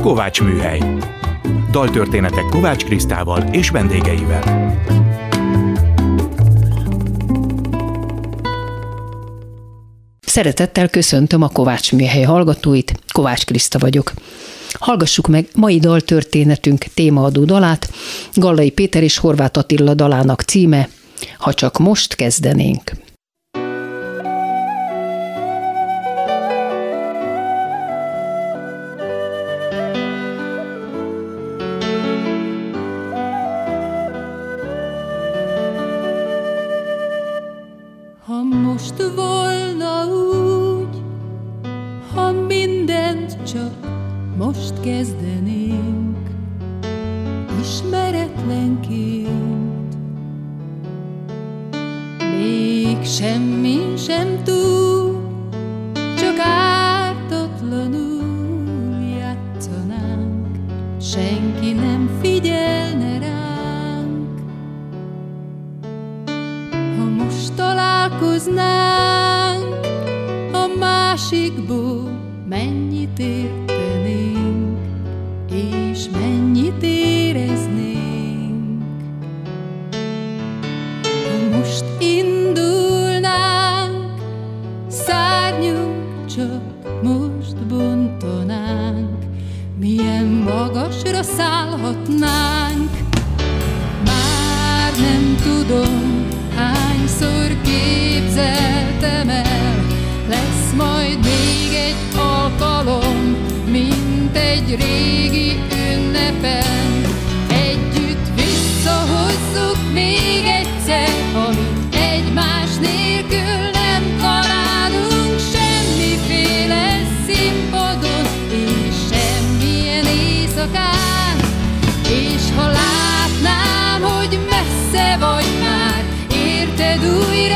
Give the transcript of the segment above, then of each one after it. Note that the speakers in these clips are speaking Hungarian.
Kovács Műhely. Daltörténetek Kovács Krisztával és vendégeivel. Szeretettel köszöntöm a Kovács Műhely hallgatóit, Kovács Kriszta vagyok. Hallgassuk meg mai daltörténetünk témaadó dalát, Gallai Péter és Horváth Attila dalának címe Ha csak most kezdenénk.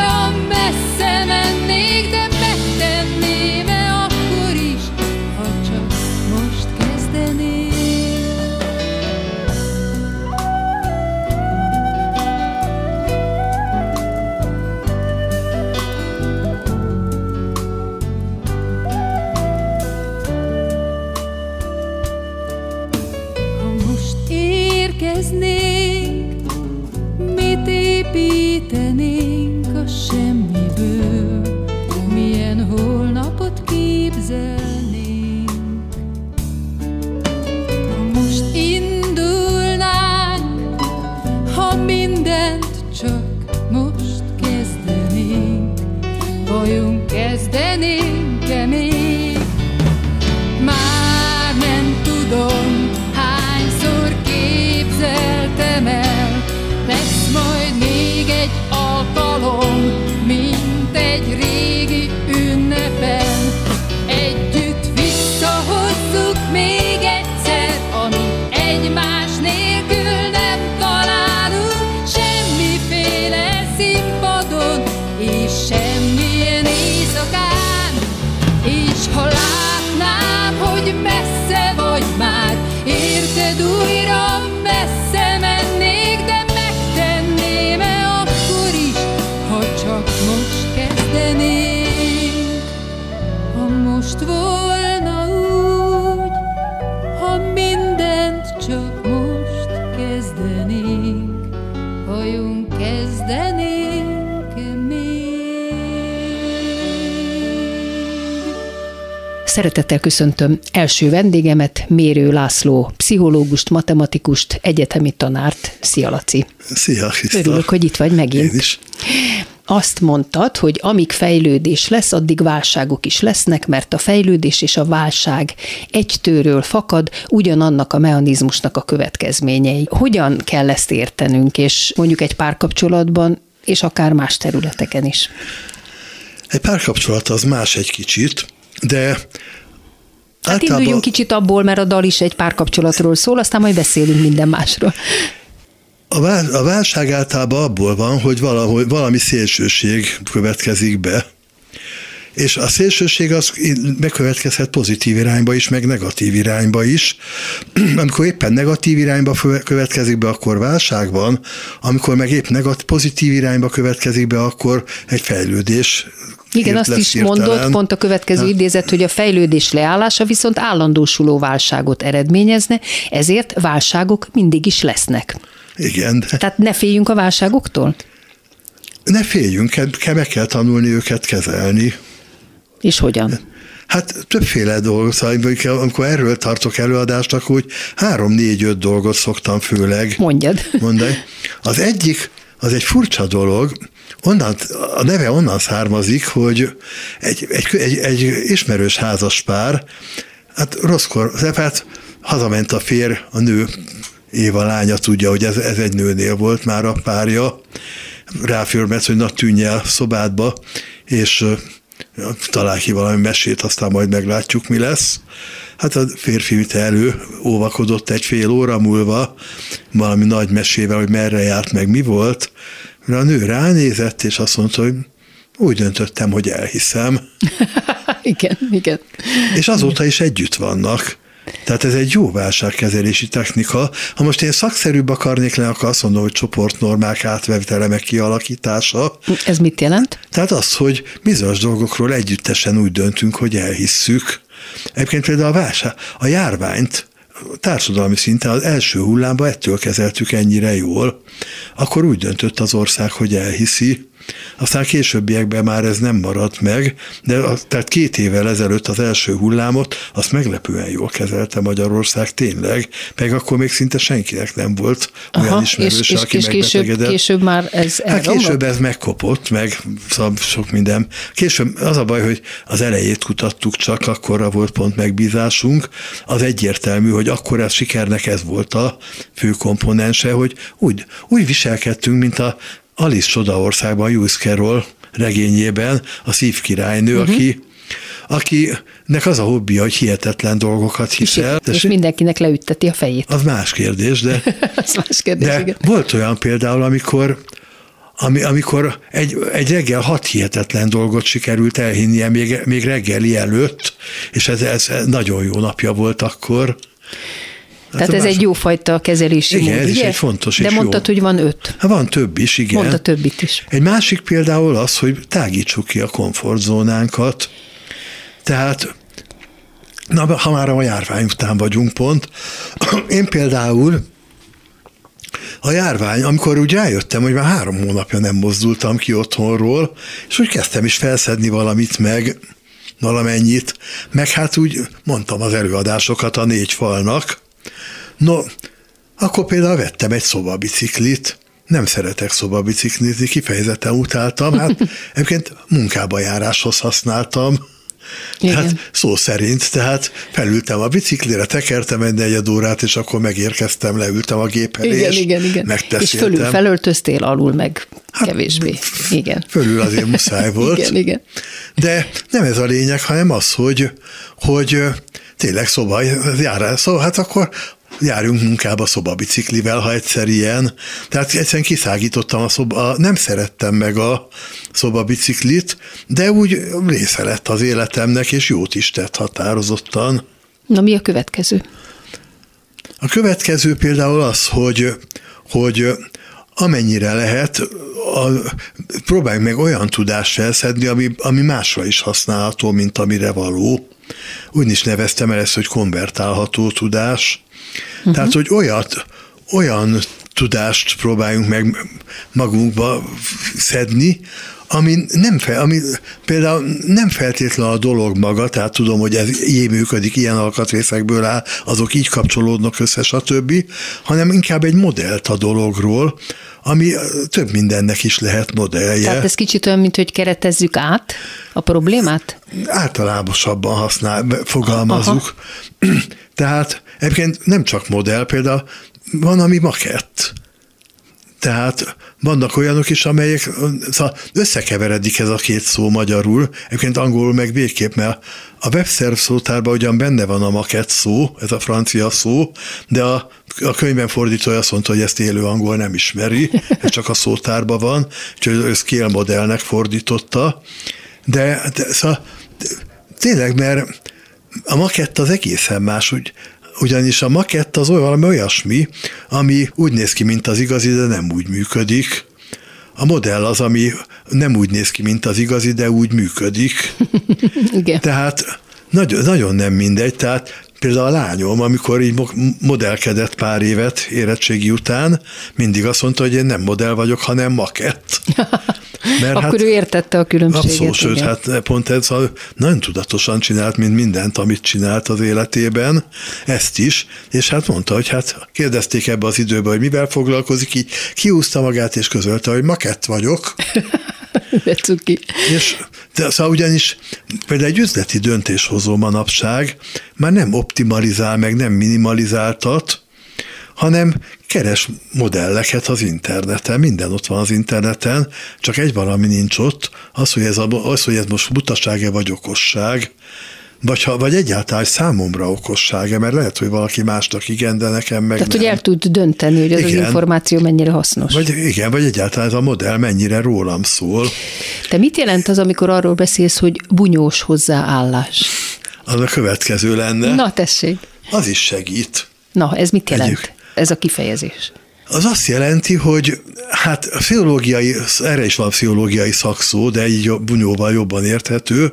your we. Szeretettel köszöntöm első vendégemet, Mérő László, pszichológust, matematikust, egyetemi tanárt. Szia, Laci! Szia, Krista. Örülök, hogy itt vagy megint. Én is. Azt mondtad, hogy amíg fejlődés lesz, addig válságok is lesznek, mert a fejlődés és a válság egy tőről fakad, ugyanannak a mechanizmusnak a következményei. Hogyan kell ezt értenünk, és mondjuk egy párkapcsolatban, és akár más területeken is? Egy párkapcsolat az más egy kicsit, de Hát általában... induljunk kicsit abból, mert a dal is egy párkapcsolatról szól, aztán majd beszélünk minden másról. A, vál, a válság általában abból van, hogy valahogy, valami szélsőség következik be, és a szélsőség az bekövetkezhet pozitív irányba is, meg negatív irányba is. Amikor éppen negatív irányba következik be, akkor válság van, amikor meg épp negatív, pozitív irányba következik be, akkor egy fejlődés Igen, azt is hirtelen. mondott, pont a következő idézet, hogy a fejlődés leállása viszont állandósuló válságot eredményezne, ezért válságok mindig is lesznek. Igen. Tehát ne féljünk a válságoktól? Ne féljünk, meg kell tanulni őket kezelni. És hogyan? Hát többféle dolgot, szóval amikor erről tartok előadást, akkor úgy három-négy-öt dolgot szoktam főleg Mondjad. mondani. Az egyik, az egy furcsa dolog, onnan, a neve onnan származik, hogy egy, egy, egy, egy ismerős házas pár, hát rosszkor, hát hazament a férj, a nő, Éva lánya tudja, hogy ez, ez egy nőnél volt már a párja, ráförmet, hogy na tűnj el szobádba, és talál ki valami mesét, aztán majd meglátjuk, mi lesz. Hát a férfi üte elő, óvakodott egy fél óra múlva valami nagy mesével, hogy merre járt meg, mi volt. Mert a nő ránézett, és azt mondta, hogy úgy döntöttem, hogy elhiszem. igen, igen. És azóta is együtt vannak. Tehát ez egy jó válságkezelési technika. Ha most én szakszerűbb akarnék lenni, akkor azt mondom, hogy csoportnormák átvevitele meg kialakítása. Ez mit jelent? Tehát az, hogy bizonyos dolgokról együttesen úgy döntünk, hogy elhisszük. Egyébként például a válság, a járványt társadalmi szinten az első hullámban ettől kezeltük ennyire jól, akkor úgy döntött az ország, hogy elhiszi, aztán későbbiekben már ez nem maradt meg, de a, tehát két évvel ezelőtt az első hullámot, azt meglepően jól kezelte Magyarország tényleg, meg akkor még szinte senkinek nem volt Aha, olyan ismerős, és, és, aki és később, később már ez Hát később ez megkopott, meg szóval sok minden. Később az a baj, hogy az elejét kutattuk csak, akkorra volt pont megbízásunk. Az egyértelmű, hogy akkor ez sikernek ez volt a fő komponense, hogy úgy, úgy viselkedtünk, mint a Alice Csodaországban Lewis Carroll regényében a szívkirálynő, uh-huh. aki akinek az a hobbija, hogy hihetetlen dolgokat hiszel. És, és mindenkinek leütteti a fejét. Az más kérdés, de, az más kérdés, de igen. volt olyan például, amikor ami, amikor egy, egy reggel hat hihetetlen dolgot sikerült elhinnie még, még reggeli előtt, és ez, ez nagyon jó napja volt akkor. Tehát hát ez más... egy jófajta kezelési igen, mód, ez ugye? is egy fontos De és mondtad, jó. hogy van öt. Hát van több is, igen. Mondta többit is. Egy másik például az, hogy tágítsuk ki a komfortzónánkat. Tehát Na, ha már a járvány után vagyunk pont, én például a járvány, amikor úgy rájöttem, hogy már három hónapja nem mozdultam ki otthonról, és úgy kezdtem is felszedni valamit meg, valamennyit, meg hát úgy mondtam az előadásokat a négy falnak, No, akkor például vettem egy szobabiciklit, nem szeretek szobabiciklizni, kifejezetten utáltam, hát egyébként munkába járáshoz használtam, igen. Tehát szó szerint, tehát felültem a biciklire, tekertem egy negyed órát, és akkor megérkeztem, leültem a gép elé, igen, és igen, igen. És fölül felöltöztél, alul meg hát, kevésbé. Igen. Fölül azért muszáj volt. igen, igen. De nem ez a lényeg, hanem az, hogy, hogy tényleg szoba járás, szóval hát akkor járjunk munkába szobabiciklivel, ha egyszer ilyen. Tehát egyszerűen kiszágítottam a szoba, nem szerettem meg a szobabiciklit, de úgy része lett az életemnek, és jót is tett határozottan. Na mi a következő? A következő például az, hogy, hogy amennyire lehet, a, próbáljunk meg olyan tudást felszedni, ami, ami másra is használható, mint amire való. Úgy is neveztem el ezt, hogy konvertálható tudás. Uh-huh. Tehát, hogy olyat, olyan tudást próbáljunk meg magunkba szedni, ami, nem fel, ami például nem feltétlen a dolog maga, tehát tudom, hogy ez így működik, ilyen alkatrészekből áll, azok így kapcsolódnak össze, stb., hanem inkább egy modellt a dologról, ami több mindennek is lehet modellje. Tehát ez kicsit olyan, mint hogy keretezzük át a problémát? Általánosabban használ, fogalmazunk. Tehát egyébként nem csak modell, például van, ami makett. Tehát vannak olyanok is, amelyek szóval összekeveredik ez a két szó magyarul, egyébként angolul meg végképp, mert a webszerv szótárban ugyan benne van a makett szó, ez a francia szó, de a, a könyvben fordítója azt mondta, hogy ezt élő angol nem ismeri, ez csak a szótárban van, úgyhogy ő scale modellnek fordította, de, de szóval, tényleg, mert a makett az egészen más, úgy, ugyanis a makett az olyan, valami olyasmi, ami úgy néz ki, mint az igazi, de nem úgy működik. A modell az, ami nem úgy néz ki, mint az igazi, de úgy működik. Igen. Tehát nagyon, nagyon nem mindegy, tehát Például a lányom, amikor így modellkedett pár évet érettségi után, mindig azt mondta, hogy én nem modell vagyok, hanem makett. Mert Akkor hát, ő értette a különbséget. Abszolút, sőt, hát pont ez a, nagyon tudatosan csinált, mint mindent, amit csinált az életében, ezt is, és hát mondta, hogy hát kérdezték ebbe az időbe, hogy mivel foglalkozik, így kiúzta magát, és közölte, hogy makett vagyok. De cuki. És de szóval ugyanis például egy üzleti döntéshozó manapság már nem optimalizál, meg nem minimalizáltat, hanem keres modelleket az interneten, minden ott van az interneten, csak egy valami nincs ott, az, hogy ez, a, az, hogy ez most butaság-e vagy okosság, vagy, ha, vagy egyáltalán számomra okossága, mert lehet, hogy valaki másnak igen, de nekem meg Tehát, nem. hogy el tud dönteni, hogy az, igen. az információ mennyire hasznos. Vagy igen, vagy egyáltalán ez a modell mennyire rólam szól. Te mit jelent az, amikor arról beszélsz, hogy bunyós hozzáállás? Az a következő lenne. Na, tessék. Az is segít. Na, ez mit jelent? Egyik. Ez a kifejezés. Az azt jelenti, hogy hát a pszichológiai, erre is van pszichológiai szakszó, de így bunyóval jobban érthető,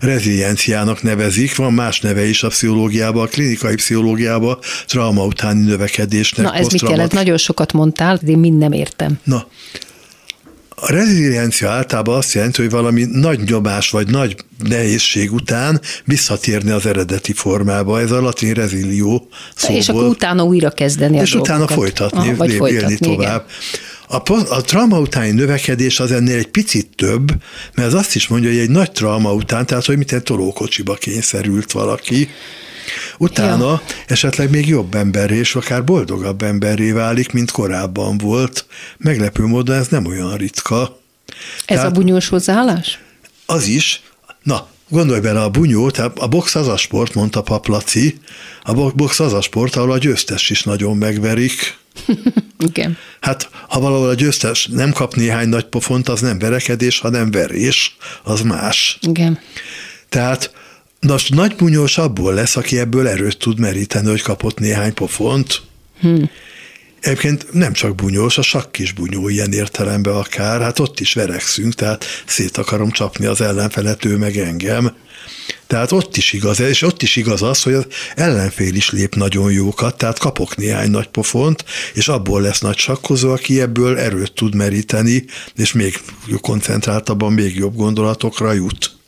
rezilienciának nevezik, van más neve is a pszichológiában, a klinikai pszichológiában, trauma utáni növekedésnek. Na ez mit jelent? Nagyon sokat mondtál, de én mind nem értem. Na, a reziliencia általában azt jelenti, hogy valami nagy nyomás vagy nagy nehézség után visszatérni az eredeti formába. Ez a latin rezilió szóból. És akkor utána újra kezdeni És a utána dolgokat. folytatni, Aha, vagy élni folytatni, tovább. A, a trauma utáni növekedés az ennél egy picit több, mert az azt is mondja, hogy egy nagy trauma után, tehát hogy mint egy tolókocsiba kényszerült valaki, Utána ja. esetleg még jobb emberré, és akár boldogabb emberré válik, mint korábban volt. Meglepő módon ez nem olyan ritka. Ez Tehát a bunyós hozzáállás? Az is. Na, Gondolj bele, a bunyó, tehát a box az a sport, mondta Paplaci, a box az a sport, ahol a győztes is nagyon megverik. Igen. Hát, ha valahol a győztes nem kap néhány nagy pofont, az nem verekedés, hanem verés, az más. Igen. Tehát most nagy bunyós abból lesz, aki ebből erőt tud meríteni, hogy kapott néhány pofont. Hmm. Egyébként nem csak bunyós, a sakk is bunyó ilyen értelemben akár, hát ott is verekszünk, tehát szét akarom csapni az ellenfelet, ő meg engem. Tehát ott is igaz, és ott is igaz az, hogy az ellenfél is lép nagyon jókat, tehát kapok néhány nagy pofont, és abból lesz nagy sakkozó, aki ebből erőt tud meríteni, és még koncentráltabban még jobb gondolatokra jut.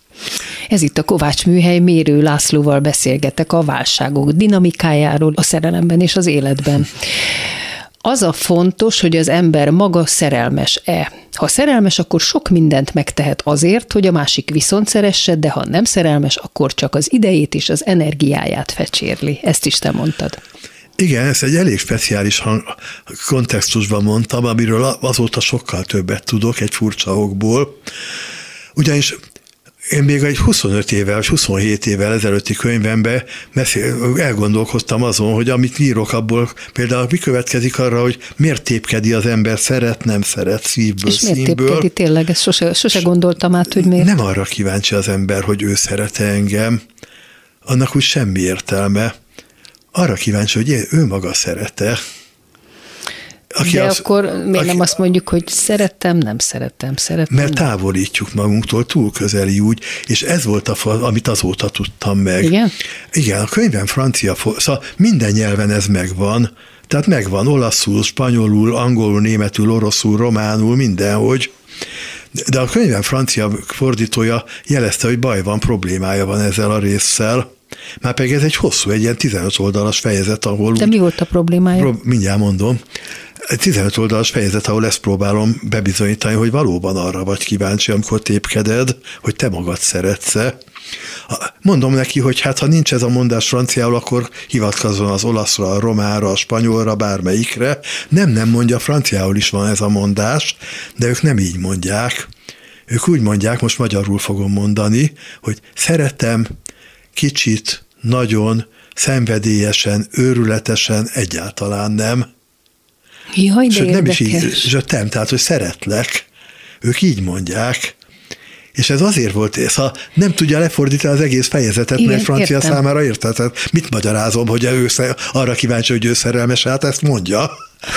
Ez itt a Kovács Műhely Mérő Lászlóval beszélgetek a válságok dinamikájáról a szerelemben és az életben. Az a fontos, hogy az ember maga szerelmes-e. Ha szerelmes, akkor sok mindent megtehet azért, hogy a másik viszont szeresse, de ha nem szerelmes, akkor csak az idejét és az energiáját fecsérli. Ezt is te mondtad. Igen, ezt egy elég speciális hang, kontextusban mondtam, amiről azóta sokkal többet tudok egy furcsa okból. Ugyanis én még egy 25 évvel, vagy 27 évvel ezelőtti könyvemben elgondolkoztam azon, hogy amit írok abból, például mi következik arra, hogy miért tépkedi az ember, szeret, nem szeret, szívből, És miért színből. tépkedi tényleg? Ezt sose, sose gondoltam át, hogy miért. Nem arra kíváncsi az ember, hogy ő szeret engem, annak úgy semmi értelme. Arra kíváncsi, hogy ő maga szerete. Aki De az, akkor miért aki, nem azt mondjuk, hogy szerettem, nem szerettem, szerettem? Mert távolítjuk magunktól, túl közeli úgy, és ez volt, a, amit azóta tudtam meg. Igen? Igen, a könyvem francia, szóval minden nyelven ez megvan, tehát megvan olaszul, spanyolul, angolul, németül, oroszul, románul, mindenhogy. De a könyvem francia fordítója jelezte, hogy baj van, problémája van ezzel a résszel. Már pedig ez egy hosszú, egy ilyen 15 oldalas fejezet, ahol... De úgy, mi volt a problémája? Pro, mindjárt mondom. Egy 15 oldalas fejezet, ahol ezt próbálom bebizonyítani, hogy valóban arra vagy kíváncsi, amikor tépkeded, hogy te magad szeretsz Mondom neki, hogy hát ha nincs ez a mondás franciául, akkor hivatkozzon az olaszra, a romára, a spanyolra, bármelyikre. Nem, nem mondja, franciául is van ez a mondás, de ők nem így mondják. Ők úgy mondják, most magyarul fogom mondani, hogy szeretem kicsit, nagyon, szenvedélyesen, őrületesen, egyáltalán nem. Jaj, de Sőt, nem is így, zsöttem, tehát, hogy szeretlek. Ők így mondják. És ez azért volt, ez ha nem tudja lefordítani az egész fejezetet, Igen, mert francia értem. számára. Tehát mit magyarázom, hogy ő arra kíváncsi, hogy ő szerelmes, hát ezt mondja.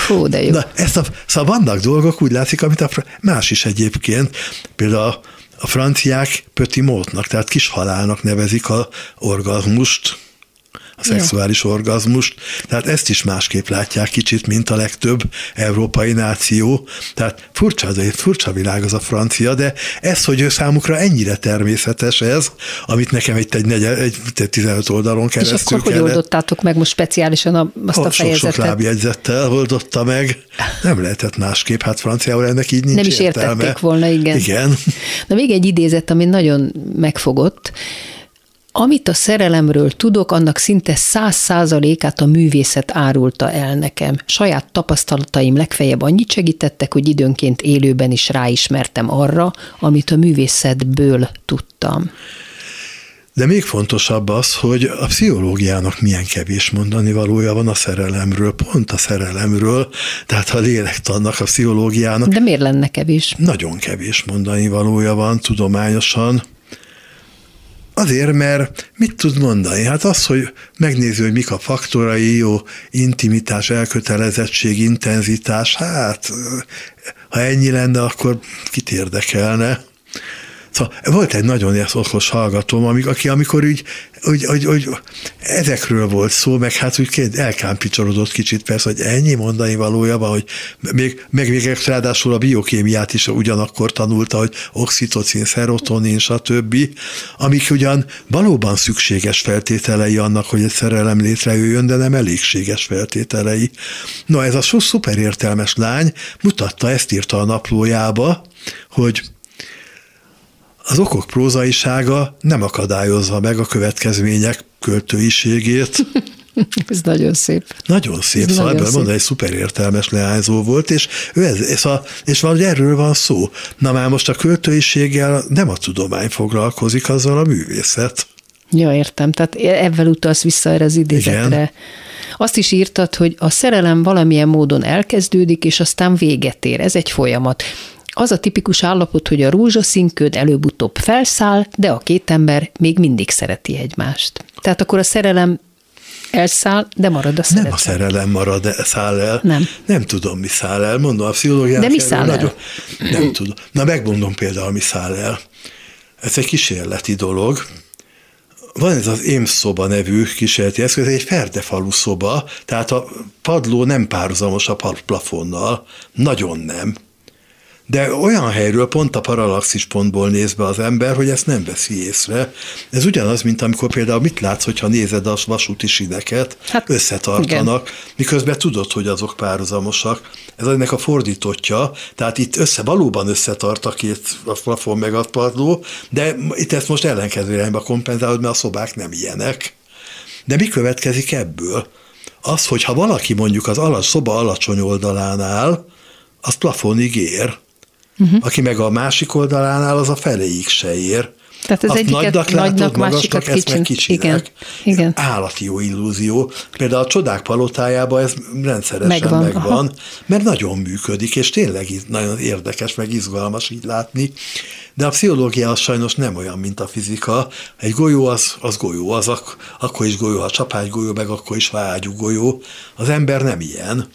Hú, de jó. Na, ezt a, szóval vannak dolgok, úgy látszik, amit a más is egyébként, például a, a franciák pöti mótnak, tehát kis halálnak nevezik a orgazmust, a szexuális ja. orgazmust. Tehát ezt is másképp látják kicsit, mint a legtöbb európai náció. Tehát furcsa, de furcsa világ az a francia, de ez, hogy ő számukra ennyire természetes ez, amit nekem egy, egy, negyed, egy, egy 15 oldalon keresztül És akkor kellett. hogy oldottátok meg most speciálisan a, azt a fejezetet? Sok-sok lábjegyzettel oldotta meg. Nem lehetett másképp, hát franciául ennek így nincs Nem is értelme. értették volna, igen. Igen. Na még egy idézet, ami nagyon megfogott. Amit a szerelemről tudok, annak szinte száz százalékát a művészet árulta el nekem. Saját tapasztalataim legfeljebb annyit segítettek, hogy időnként élőben is ráismertem arra, amit a művészetből tudtam. De még fontosabb az, hogy a pszichológiának milyen kevés mondani valója van a szerelemről, pont a szerelemről, tehát a lélektannak, a pszichológiának. De miért lenne kevés? Nagyon kevés mondani valója van tudományosan. Azért, mert mit tud mondani? Hát az, hogy megnézi, hogy mik a faktorai, jó, intimitás, elkötelezettség, intenzitás, hát ha ennyi lenne, akkor kit érdekelne? Szóval volt egy nagyon okos hallgatóm, aki amikor úgy, úgy, úgy, úgy, ezekről volt szó, meg hát úgy elkámpicsorodott kicsit persze, hogy ennyi mondani valója van, hogy még, meg még ráadásul a biokémiát is ugyanakkor tanulta, hogy oxitocin, szerotonin, stb., amik ugyan valóban szükséges feltételei annak, hogy egy szerelem létrejöjjön, de nem elégséges feltételei. No, ez a so szuper értelmes lány mutatta, ezt írta a naplójába, hogy az okok prózaisága nem akadályozza meg a következmények költőiségét. Ez nagyon szép. Nagyon szép, Ez szóval ebből mondani, egy szuper értelmes leányzó volt, és, ő ez, és, a, és valahogy erről van szó. Na már most a költőiséggel nem a tudomány foglalkozik, azzal a művészet. Ja, értem. Tehát ebben utalsz vissza erre az idézetre. Igen. Azt is írtad, hogy a szerelem valamilyen módon elkezdődik, és aztán véget ér. Ez egy folyamat az a tipikus állapot, hogy a rózsaszínköd előbb-utóbb felszáll, de a két ember még mindig szereti egymást. Tehát akkor a szerelem elszáll, de marad a szeretet. Nem a szerelem marad, de száll el. Nem. Nem tudom, mi száll el. Mondom, a pszichológiának... De mi száll el? Nagyon, nem tudom. Na, megmondom például, mi száll el. Ez egy kísérleti dolog. Van ez az Én szoba nevű kísérleti eszköz, ez egy ferdefalu szoba, tehát a padló nem párhuzamos a plafonnal. Nagyon nem de olyan helyről pont a paralaxis pontból néz be az ember, hogy ezt nem veszi észre. Ez ugyanaz, mint amikor például mit látsz, hogyha nézed a vasúti sineket, hát, összetartanak, igen. miközben tudod, hogy azok párhuzamosak. Ez ennek a fordítottja, tehát itt össze, valóban összetart a két a plafon meg a padló, de itt ezt most ellenkező irányba kompenzálod, mert a szobák nem ilyenek. De mi következik ebből? Az, hogy ha valaki mondjuk az alacs, szoba alacsony oldalán áll, az plafonig ér uh-huh. aki meg a másik oldalán áll, az a feléig se ér. Tehát ez egy nagynak, nagynak másikat kicsin. kicsinek. Igen, igen. Állati jó illúzió. Például a csodák palotájában ez rendszeresen megvan, megvan mert nagyon működik, és tényleg nagyon érdekes, meg izgalmas így látni. De a pszichológia az sajnos nem olyan, mint a fizika. Egy golyó az, az golyó, az ak- akkor is golyó, ha csapágy golyó, meg akkor is ha ágyú golyó. Az ember nem ilyen.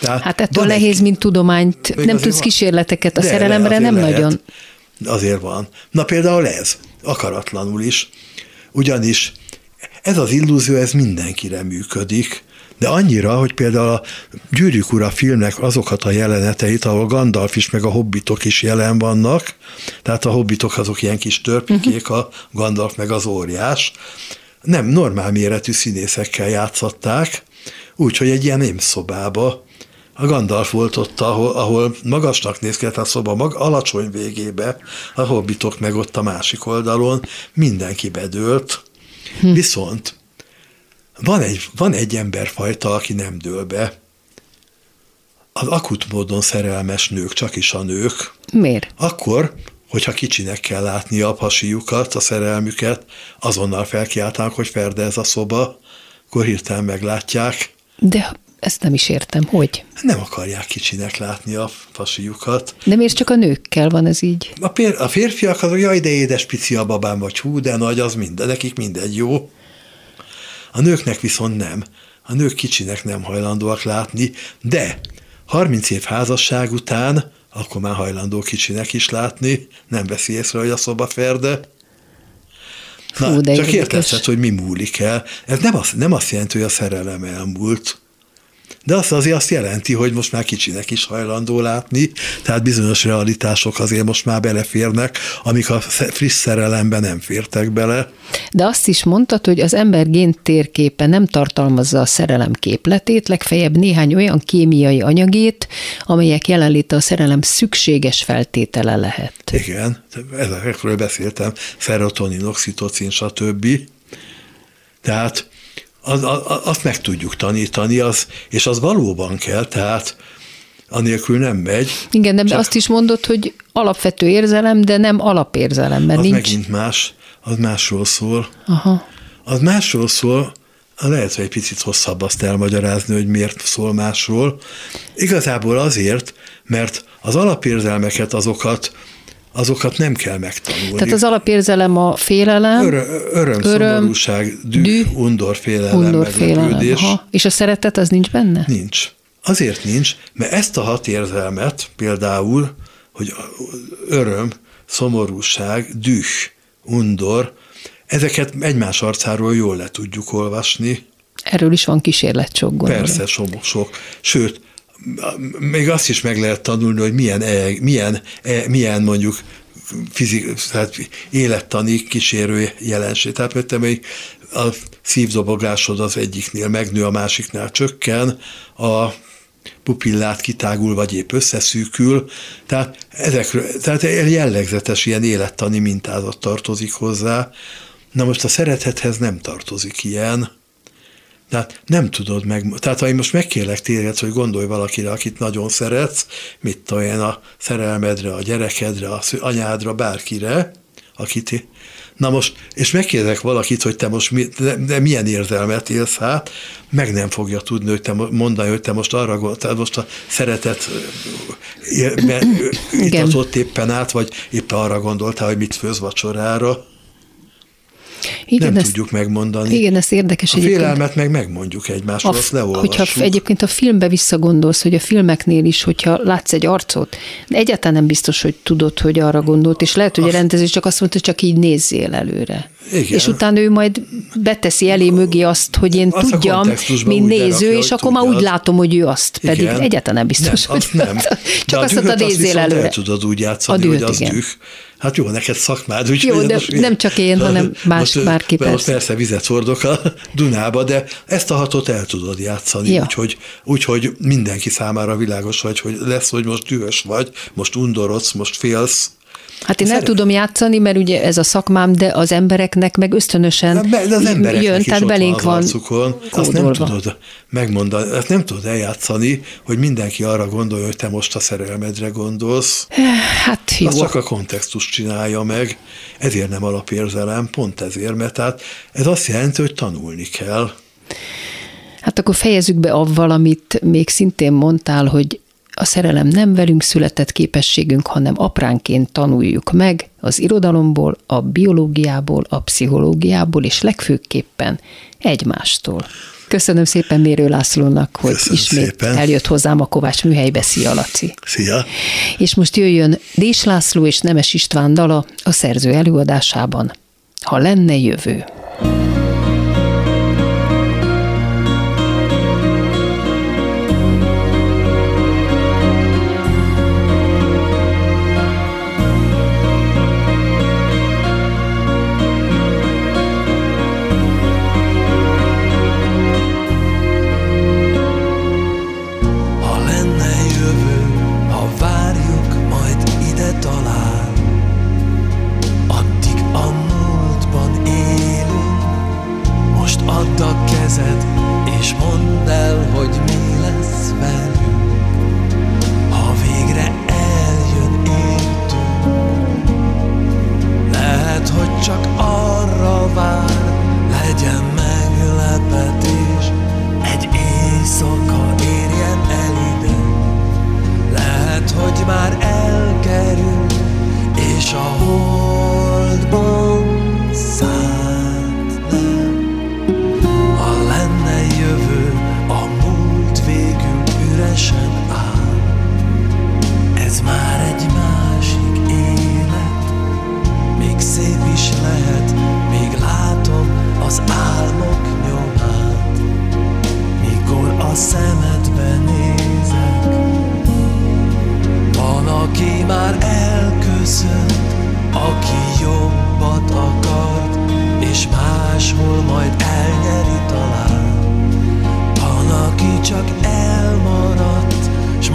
Tehát hát ettől nehéz, egy... mint tudományt, nem tudsz van. kísérleteket a de, szerelemre, nem lehet. nagyon. Azért van. Na például ez, akaratlanul is. Ugyanis ez az illúzió, ez mindenkire működik, de annyira, hogy például a Gyűrűk Ura filmnek azokat a jeleneteit, ahol Gandalf is, meg a hobbitok is jelen vannak, tehát a hobbitok azok ilyen kis törpikék, uh-huh. a Gandalf meg az óriás, nem normál méretű színészekkel játszották, úgyhogy egy ilyen émszobába a Gandalf volt ott, ahol, ahol magasnak néz ki, tehát a szoba mag, alacsony végébe, a hobbitok meg ott a másik oldalon, mindenki bedőlt. Hm. Viszont van egy, van egy emberfajta, aki nem dől be. Az akut módon szerelmes nők, csak is a nők. Miért? Akkor, hogyha kicsinek kell látni a pasiukat, a szerelmüket, azonnal felkiáltanak, hogy Ferde ez a szoba, akkor hirtelen meglátják. De Ezt nem is értem. Hogy? Nem akarják kicsinek látni a pasiukat. De miért csak a nőkkel van ez így? A, pér, a férfiak azok, jaj, de édes pici a babám, vagy hú, de nagy, az minden, nekik mindegy jó. A nőknek viszont nem. A nők kicsinek nem hajlandóak látni, de 30 év házasság után akkor már hajlandó kicsinek is látni, nem veszi észre, hogy a szoba ferde. Na, Fú, de csak értetszed, hogy mi múlik el. Ez nem azt, nem azt jelenti, hogy a szerelem elmúlt. De azt azért azt jelenti, hogy most már kicsinek is hajlandó látni, tehát bizonyos realitások azért most már beleférnek, amik a friss szerelemben nem fértek bele. De azt is mondtad, hogy az ember gén térképe nem tartalmazza a szerelem képletét, legfeljebb néhány olyan kémiai anyagét, amelyek jelenléte a szerelem szükséges feltétele lehet. Igen, ezekről beszéltem, serotonin, oxitocin, stb. Tehát az, az, azt meg tudjuk tanítani, az, és az valóban kell, tehát anélkül nem megy. Igen, de azt is mondod, hogy alapvető érzelem, de nem alapérzelem, mert az nincs... megint más, az másról szól. Aha. Az másról szól, lehet, hogy egy picit hosszabb azt elmagyarázni, hogy miért szól másról. Igazából azért, mert az alapérzelmeket, azokat azokat nem kell megtanulni. Tehát az alapérzelem a félelem, Örö, öröm, öröm szomorúság, düh, düh undor, félelem, undor, félelem. Aha. És a szeretet az nincs benne? Nincs. Azért nincs, mert ezt a hat érzelmet például, hogy öröm, szomorúság, düh, undor, ezeket egymás arcáról jól le tudjuk olvasni. Erről is van kísérlet sok gondolom. Persze, sok, sok. Sőt, még azt is meg lehet tanulni, hogy milyen, e, milyen, e, milyen mondjuk fizik, tehát élettani kísérő jelenség. Tehát mert még a szívdobogásod az egyiknél megnő, a másiknál csökken, a pupillát kitágul, vagy épp összeszűkül, tehát, ezekről, tehát jellegzetes ilyen élettani mintázat tartozik hozzá. Na most a szeretethez nem tartozik ilyen, tehát nem tudod meg, tehát ha én most megkérlek téged, hogy gondolj valakire, akit nagyon szeretsz, mit tudom én, a szerelmedre, a gyerekedre, a anyádra, bárkire, akit Na most, és megkérdezek valakit, hogy te most mi, de, de milyen érzelmet élsz hát, meg nem fogja tudni, hogy te mondani, hogy te most arra gondoltál, most a szeretet itatott éppen át, vagy éppen arra gondoltál, hogy mit főz vacsorára. Igen, nem ezt, tudjuk megmondani. Igen, ez érdekes. A egyébként. félelmet meg megmondjuk egymásról, azt leolvassuk. Hogyha egyébként a filmbe visszagondolsz, hogy a filmeknél is, hogyha látsz egy arcot, de egyáltalán nem biztos, hogy tudod, hogy arra gondolt, és lehet, hogy a rendező csak azt mondta, hogy csak így nézzél előre. Igen. És utána ő majd beteszi elé mögé azt, hogy én azt tudjam, mint néző, berakja, és akkor már úgy látom, hogy ő azt. Pedig igen. egyáltalán nem biztos, nem, hogy nem. csak azt mondta, nézzél előre. tudod úgy játszani, hogy az düh Hát jó, neked szakmád, úgy Jó, de nem csak én, hanem más most, bárki persze. Most persze vizet hordok a Dunába, de ezt a hatot el tudod játszani, ja. úgyhogy, úgyhogy mindenki számára világos vagy, hogy lesz, hogy most dühös vagy, most undorodsz, most félsz, Hát én el tudom játszani, mert ugye ez a szakmám, de az embereknek meg ösztönösen de az jön, tehát belénk van. van azt nem tudod megmondani, azt nem tudod eljátszani, hogy mindenki arra gondolja, hogy te most a szerelmedre gondolsz. Hát jó. Az csak a kontextus csinálja meg, ezért nem alapérzelem, pont ezért, mert tehát ez azt jelenti, hogy tanulni kell. Hát akkor fejezzük be avval, amit még szintén mondtál, hogy a szerelem nem velünk született képességünk, hanem apránként tanuljuk meg az irodalomból, a biológiából, a pszichológiából, és legfőképpen egymástól. Köszönöm szépen Mérő Lászlónak, hogy Köszönöm ismét szépen. eljött hozzám a Kovács műhelybe. Szia, Laci! Szia! És most jöjjön Dés László és Nemes István dala a szerző előadásában. Ha lenne jövő.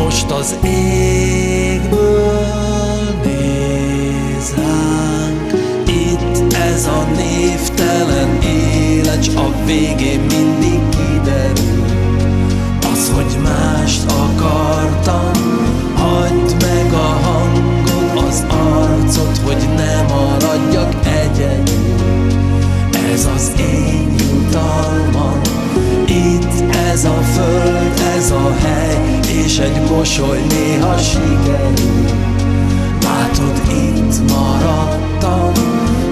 Most az égből néz ránk. Itt ez a névtelen élet, s a végén mindig kiderül. Az, hogy mást akartam, hagyd meg a hangod, az arcot, hogy ne maradjak egyedül. Ez az én jutalmam, itt ez a föld, ez a hely, és egy mosoly néha sikerül. Látod, itt maradtam,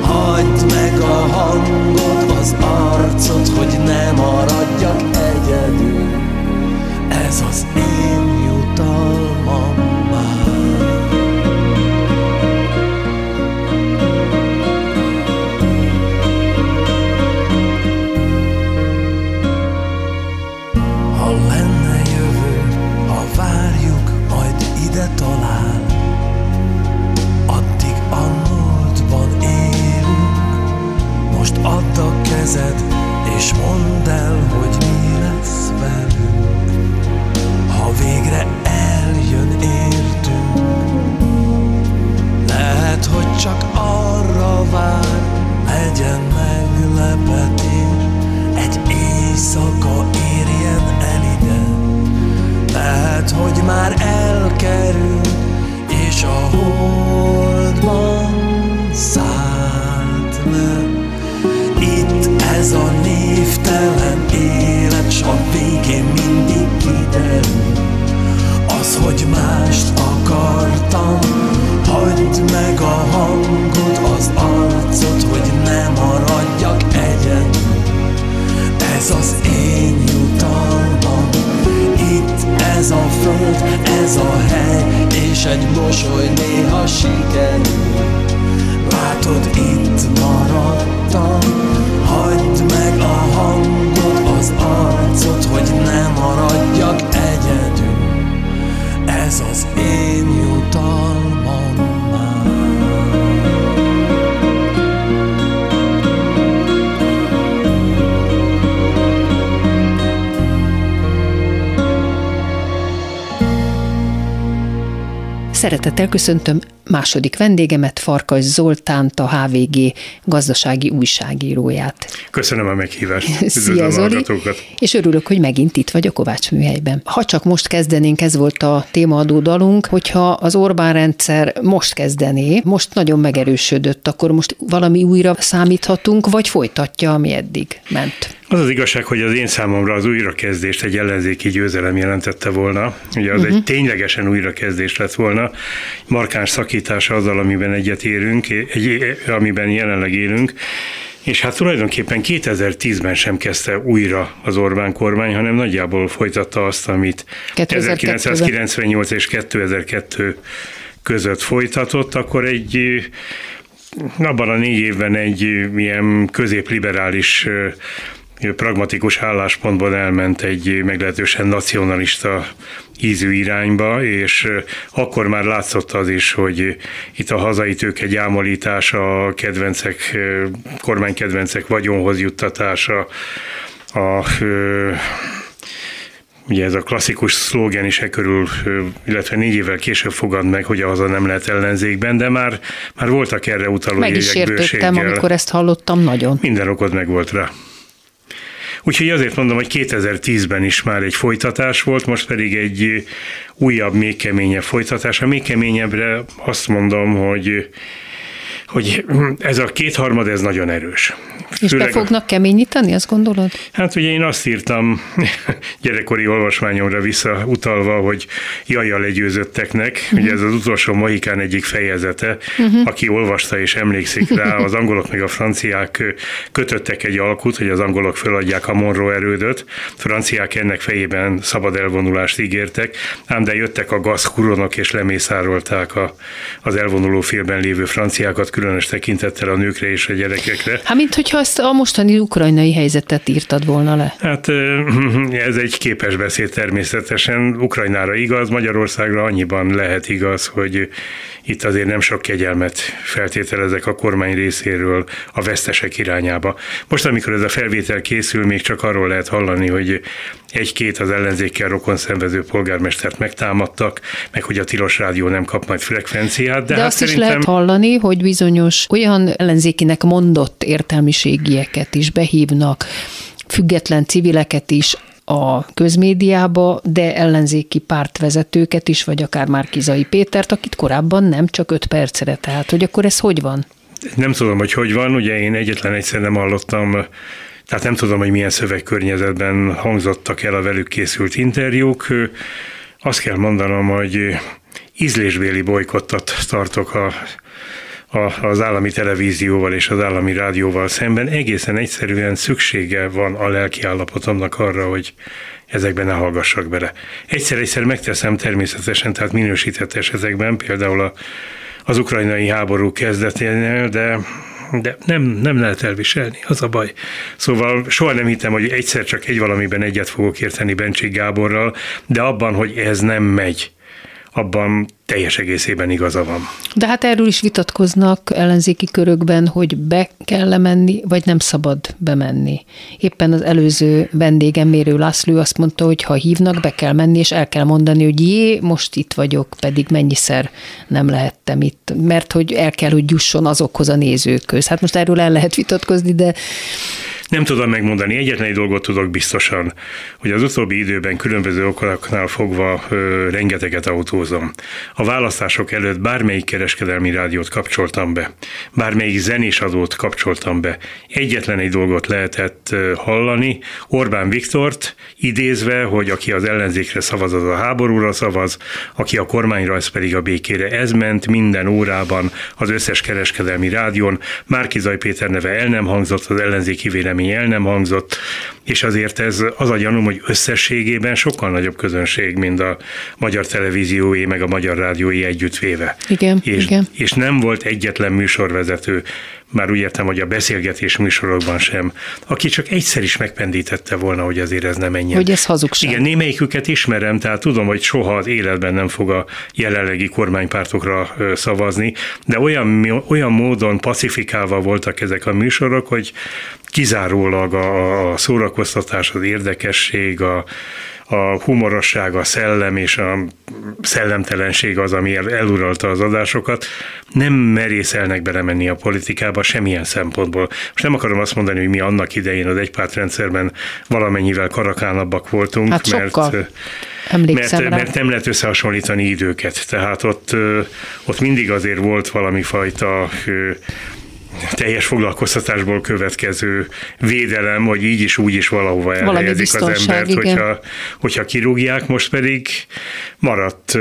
hagyd meg a hangod, az arcot, hogy ne maradjak egyedül. Ez az én jutalmam Szeretettel köszöntöm második vendégemet, Farkas Zoltánt, a HVG gazdasági újságíróját. Köszönöm a meghívást. Szia Zoli, és örülök, hogy megint itt vagy a Kovács műhelyben. Ha csak most kezdenénk, ez volt a témaadó dalunk, hogyha az Orbán rendszer most kezdené, most nagyon megerősödött, akkor most valami újra számíthatunk, vagy folytatja, ami eddig ment? Az az igazság, hogy az én számomra az újrakezdést egy ellenzéki győzelem jelentette volna. Ugye az uh-huh. egy ténylegesen újrakezdés lett volna. Markáns szakítása azzal, amiben egyet érünk, egy, amiben jelenleg élünk. És hát tulajdonképpen 2010-ben sem kezdte újra az Orbán kormány, hanem nagyjából folytatta azt, amit 1998 és 2002 között folytatott, akkor egy abban a négy évben egy ilyen középliberális pragmatikus álláspontból elment egy meglehetősen nacionalista ízű irányba, és akkor már látszott az is, hogy itt a hazai tőke gyámolítása, a kedvencek, kormánykedvencek vagyonhoz juttatása, a Ugye ez a klasszikus szlógen is e körül, illetve négy évvel később fogad meg, hogy a haza nem lehet ellenzékben, de már, már voltak erre utaló Meg is értettem, amikor ezt hallottam nagyon. Minden okod meg volt rá. Úgyhogy azért mondom, hogy 2010-ben is már egy folytatás volt, most pedig egy újabb, még keményebb folytatás. A még keményebbre azt mondom, hogy hogy ez a kétharmad, ez nagyon erős. És Főleg be fognak keményíteni, azt gondolod? Hát ugye én azt írtam gyerekkori olvasmányomra visszautalva, hogy jaja legyőzötteknek, uh-huh. ugye ez az utolsó Mohikán egyik fejezete, uh-huh. aki olvasta és emlékszik rá, az angolok meg a franciák kötöttek egy alkut, hogy az angolok föladják a Monroe erődöt, franciák ennek fejében szabad elvonulást ígértek, ám de jöttek a gazkuronok és lemészárolták a, az elvonuló félben lévő franciákat, különös tekintettel a nőkre és a gyerekekre. Hát, mint hogyha ezt a mostani ukrajnai helyzetet írtad volna le. Hát ez egy képes beszéd természetesen. Ukrajnára igaz, Magyarországra annyiban lehet igaz, hogy itt azért nem sok kegyelmet feltételezek a kormány részéről a vesztesek irányába. Most, amikor ez a felvétel készül, még csak arról lehet hallani, hogy egy-két az ellenzékkel rokon szenvező polgármestert megtámadtak, meg hogy a tilos rádió nem kap majd frekvenciát. De, de hát azt szerintem... is lehet hallani, hogy bizonyos olyan ellenzékinek mondott értelmiségieket is behívnak, független civileket is, a közmédiába, de ellenzéki pártvezetőket is, vagy akár már Kizai Pétert, akit korábban nem, csak öt percre. Tehát, hogy akkor ez hogy van? Nem tudom, hogy hogy van, ugye én egyetlen egyszer nem hallottam tehát nem tudom, hogy milyen szövegkörnyezetben hangzottak el a velük készült interjúk. Azt kell mondanom, hogy ízlésbéli bolykottat tartok a az állami televízióval és az állami rádióval szemben egészen egyszerűen szüksége van a lelki állapotomnak arra, hogy ezekben ne hallgassak bele. Egyszer-egyszer megteszem természetesen, tehát minősített esetekben, például a, az ukrajnai háború kezdeténél, de de nem, nem lehet elviselni, az a baj. Szóval soha nem hittem, hogy egyszer csak egy valamiben egyet fogok érteni Bencsik Gáborral, de abban, hogy ez nem megy, abban teljes egészében igaza van. De hát erről is vitatkoznak ellenzéki körökben, hogy be kell menni, vagy nem szabad bemenni. Éppen az előző vendégem, Mérő László azt mondta, hogy ha hívnak, be kell menni, és el kell mondani, hogy jé, most itt vagyok, pedig mennyiszer nem lehettem itt, mert hogy el kell, hogy jusson azokhoz a nézőkhöz. Hát most erről el lehet vitatkozni, de nem tudom megmondani, egyetlen egy dolgot tudok biztosan, hogy az utóbbi időben különböző okoknál fogva ö, rengeteget autózom. A választások előtt bármelyik kereskedelmi rádiót kapcsoltam be, bármelyik zenésadót kapcsoltam be. Egyetlen egy dolgot lehetett ö, hallani, Orbán Viktort idézve, hogy aki az ellenzékre szavaz, az a háborúra szavaz, aki a kormányra, az pedig a békére. Ez ment minden órában az összes kereskedelmi rádión. Márkizaj Péter neve el nem hangzott, az ellenzéki vélemény ami el nem hangzott, és azért ez az a gyanúm, hogy összességében sokkal nagyobb közönség, mint a magyar televíziói, meg a magyar rádiói együttvéve. Igen, és, igen. és nem volt egyetlen műsorvezető, már úgy értem, hogy a beszélgetés műsorokban sem, aki csak egyszer is megpendítette volna, hogy azért ez nem menjen. Hogy ez hazugság. Igen, némelyiküket ismerem, tehát tudom, hogy soha az életben nem fog a jelenlegi kormánypártokra szavazni, de olyan, olyan módon pacifikálva voltak ezek a műsorok, hogy kizárólag a szórakoztatás, az érdekesség, a, a humorosság, a szellem és a szellemtelenség az, ami eluralta az adásokat, nem merészelnek belemenni a politikába semmilyen szempontból. Most nem akarom azt mondani, hogy mi annak idején az egypártrendszerben valamennyivel karakánabbak voltunk, hát mert, mert, mert nem lehet összehasonlítani időket. Tehát ott, ott mindig azért volt valami fajta teljes foglalkoztatásból következő védelem, hogy így is úgy is valahova elhelyezik az embert, igen. hogyha, hogyha kirúgják, most pedig maradt